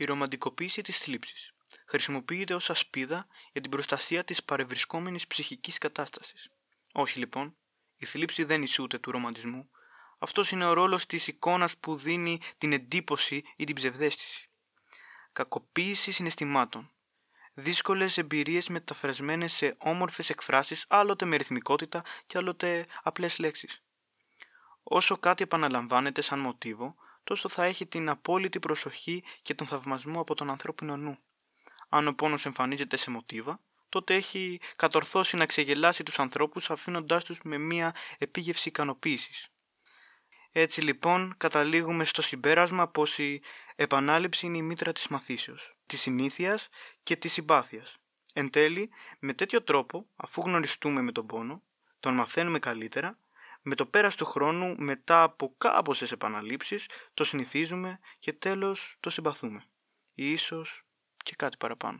Η ρομαντικοποίηση της θλίψης χρησιμοποιείται ως ασπίδα για την προστασία της παρευρισκόμενης ψυχικής κατάστασης. Όχι λοιπόν, η θλίψη δεν ισούται του ρομαντισμού. Αυτός είναι ο ρόλος της εικόνας που δίνει την εντύπωση ή την ψευδέστηση. Κακοποίηση συναισθημάτων. Δύσκολες εμπειρίες μεταφρασμένες σε όμορφες εκφράσεις, άλλοτε με ρυθμικότητα και άλλοτε απλές λέξεις. Όσο κάτι επαναλαμβάνεται σαν μοτίβο, τόσο θα έχει την απόλυτη προσοχή και τον θαυμασμό από τον ανθρώπινο νου. Αν ο πόνος εμφανίζεται σε μοτίβα, τότε έχει κατορθώσει να ξεγελάσει τους ανθρώπους αφήνοντάς τους με μία επίγευση ικανοποίησης. Έτσι λοιπόν καταλήγουμε στο συμπέρασμα πως η επανάληψη είναι η μήτρα της μαθήσεως, της συνήθειας και της συμπάθειας. Εν τέλει, με τέτοιο τρόπο, αφού γνωριστούμε με τον πόνο, τον μαθαίνουμε καλύτερα με το πέρας του χρόνου, μετά από κάπωσες επαναλήψεις, το συνηθίζουμε και τέλος το συμπαθούμε. Ή ίσως και κάτι παραπάνω.